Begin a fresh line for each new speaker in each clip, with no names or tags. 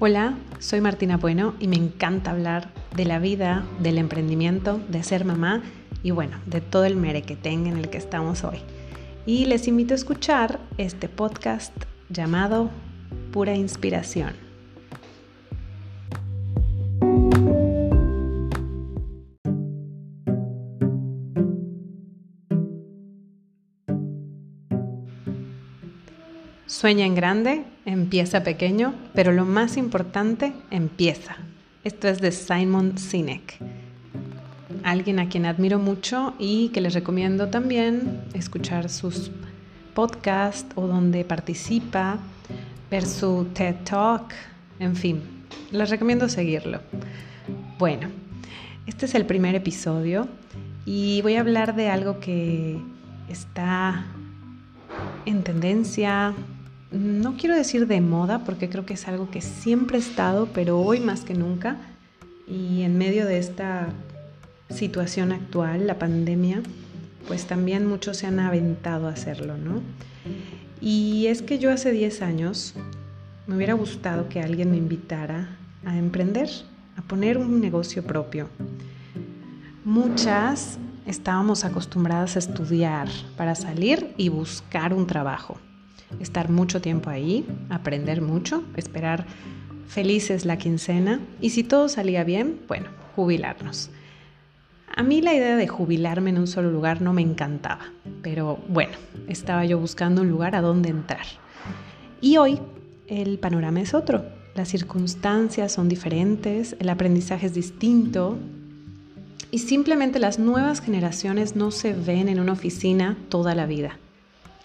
Hola, soy Martina Bueno y me encanta hablar de la vida, del emprendimiento, de ser mamá y bueno, de todo el merequetén en el que estamos hoy. Y les invito a escuchar este podcast llamado Pura Inspiración. Sueña en grande, empieza pequeño, pero lo más importante, empieza. Esto es de Simon Sinek, alguien a quien admiro mucho y que les recomiendo también escuchar sus podcasts o donde participa, ver su TED Talk, en fin, les recomiendo seguirlo. Bueno, este es el primer episodio y voy a hablar de algo que está en tendencia, no quiero decir de moda, porque creo que es algo que siempre ha estado, pero hoy más que nunca, y en medio de esta situación actual, la pandemia, pues también muchos se han aventado a hacerlo, ¿no? Y es que yo hace 10 años me hubiera gustado que alguien me invitara a emprender, a poner un negocio propio. Muchas estábamos acostumbradas a estudiar para salir y buscar un trabajo estar mucho tiempo ahí, aprender mucho, esperar felices la quincena y si todo salía bien, bueno, jubilarnos. A mí la idea de jubilarme en un solo lugar no me encantaba, pero bueno, estaba yo buscando un lugar a donde entrar. Y hoy el panorama es otro, las circunstancias son diferentes, el aprendizaje es distinto y simplemente las nuevas generaciones no se ven en una oficina toda la vida.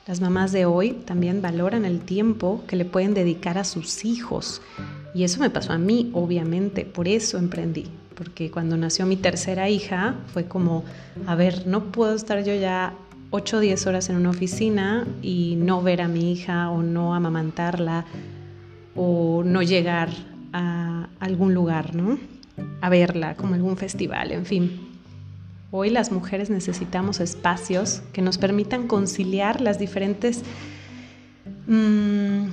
Las mamás de hoy también valoran el tiempo que le pueden dedicar a sus hijos. Y eso me pasó a mí, obviamente, por eso emprendí. Porque cuando nació mi tercera hija fue como, a ver, no puedo estar yo ya 8 o 10 horas en una oficina y no ver a mi hija o no amamantarla o no llegar a algún lugar, ¿no? A verla, como algún festival, en fin. Hoy las mujeres necesitamos espacios que nos permitan conciliar las diferentes, mm,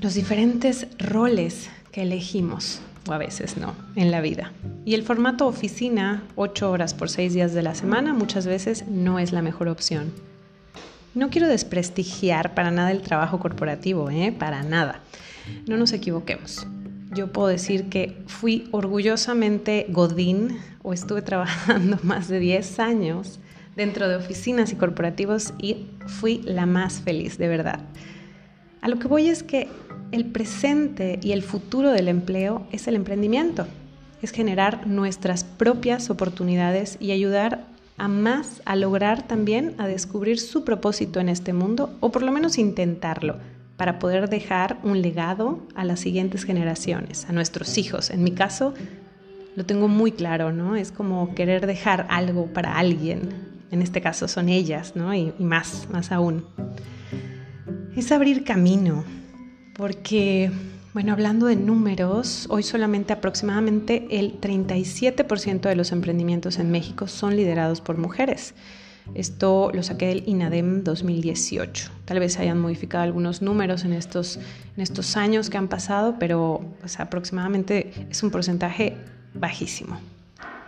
los diferentes roles que elegimos, o a veces no, en la vida. Y el formato oficina, ocho horas por seis días de la semana, muchas veces no es la mejor opción. No quiero desprestigiar para nada el trabajo corporativo, ¿eh? para nada. No nos equivoquemos yo puedo decir que fui orgullosamente Godín o estuve trabajando más de 10 años dentro de oficinas y corporativos y fui la más feliz, de verdad. A lo que voy es que el presente y el futuro del empleo es el emprendimiento, es generar nuestras propias oportunidades y ayudar a más a lograr también a descubrir su propósito en este mundo o por lo menos intentarlo para poder dejar un legado a las siguientes generaciones, a nuestros hijos. En mi caso, lo tengo muy claro, ¿no? Es como querer dejar algo para alguien. En este caso son ellas, ¿no? Y, y más, más aún. Es abrir camino, porque, bueno, hablando de números, hoy solamente aproximadamente el 37% de los emprendimientos en México son liderados por mujeres. Esto lo saqué del INADEM 2018. Tal vez hayan modificado algunos números en estos, en estos años que han pasado, pero aproximadamente es un porcentaje bajísimo.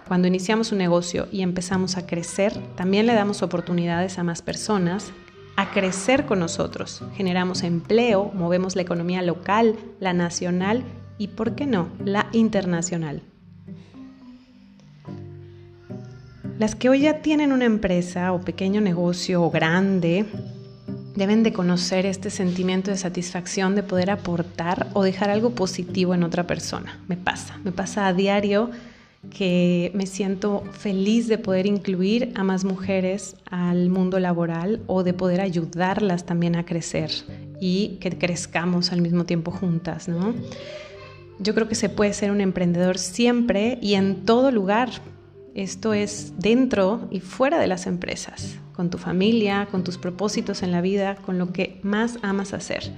Cuando iniciamos un negocio y empezamos a crecer, también le damos oportunidades a más personas a crecer con nosotros. Generamos empleo, movemos la economía local, la nacional y, ¿por qué no?, la internacional. Las que hoy ya tienen una empresa o pequeño negocio o grande, deben de conocer este sentimiento de satisfacción de poder aportar o dejar algo positivo en otra persona. Me pasa, me pasa a diario que me siento feliz de poder incluir a más mujeres al mundo laboral o de poder ayudarlas también a crecer y que crezcamos al mismo tiempo juntas, ¿no? Yo creo que se puede ser un emprendedor siempre y en todo lugar, esto es dentro y fuera de las empresas, con tu familia, con tus propósitos en la vida, con lo que más amas hacer.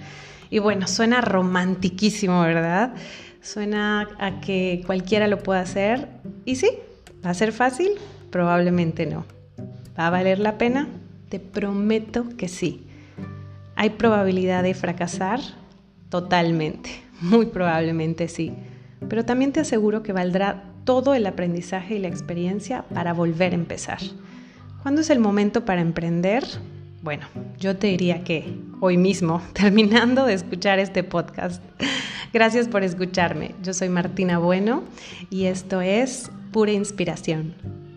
Y bueno, suena romantiquísimo, ¿verdad? Suena a que cualquiera lo pueda hacer. Y sí, ¿va a ser fácil? Probablemente no. ¿Va a valer la pena? Te prometo que sí. ¿Hay probabilidad de fracasar? Totalmente, Muy probablemente sí, pero también te aseguro que valdrá todo el aprendizaje y la experiencia para volver a empezar. ¿Cuándo es el momento para emprender? Bueno, yo te diría que hoy mismo, terminando de escuchar este podcast. Gracias por escucharme. Yo soy Martina Bueno y esto es Pura Inspiración.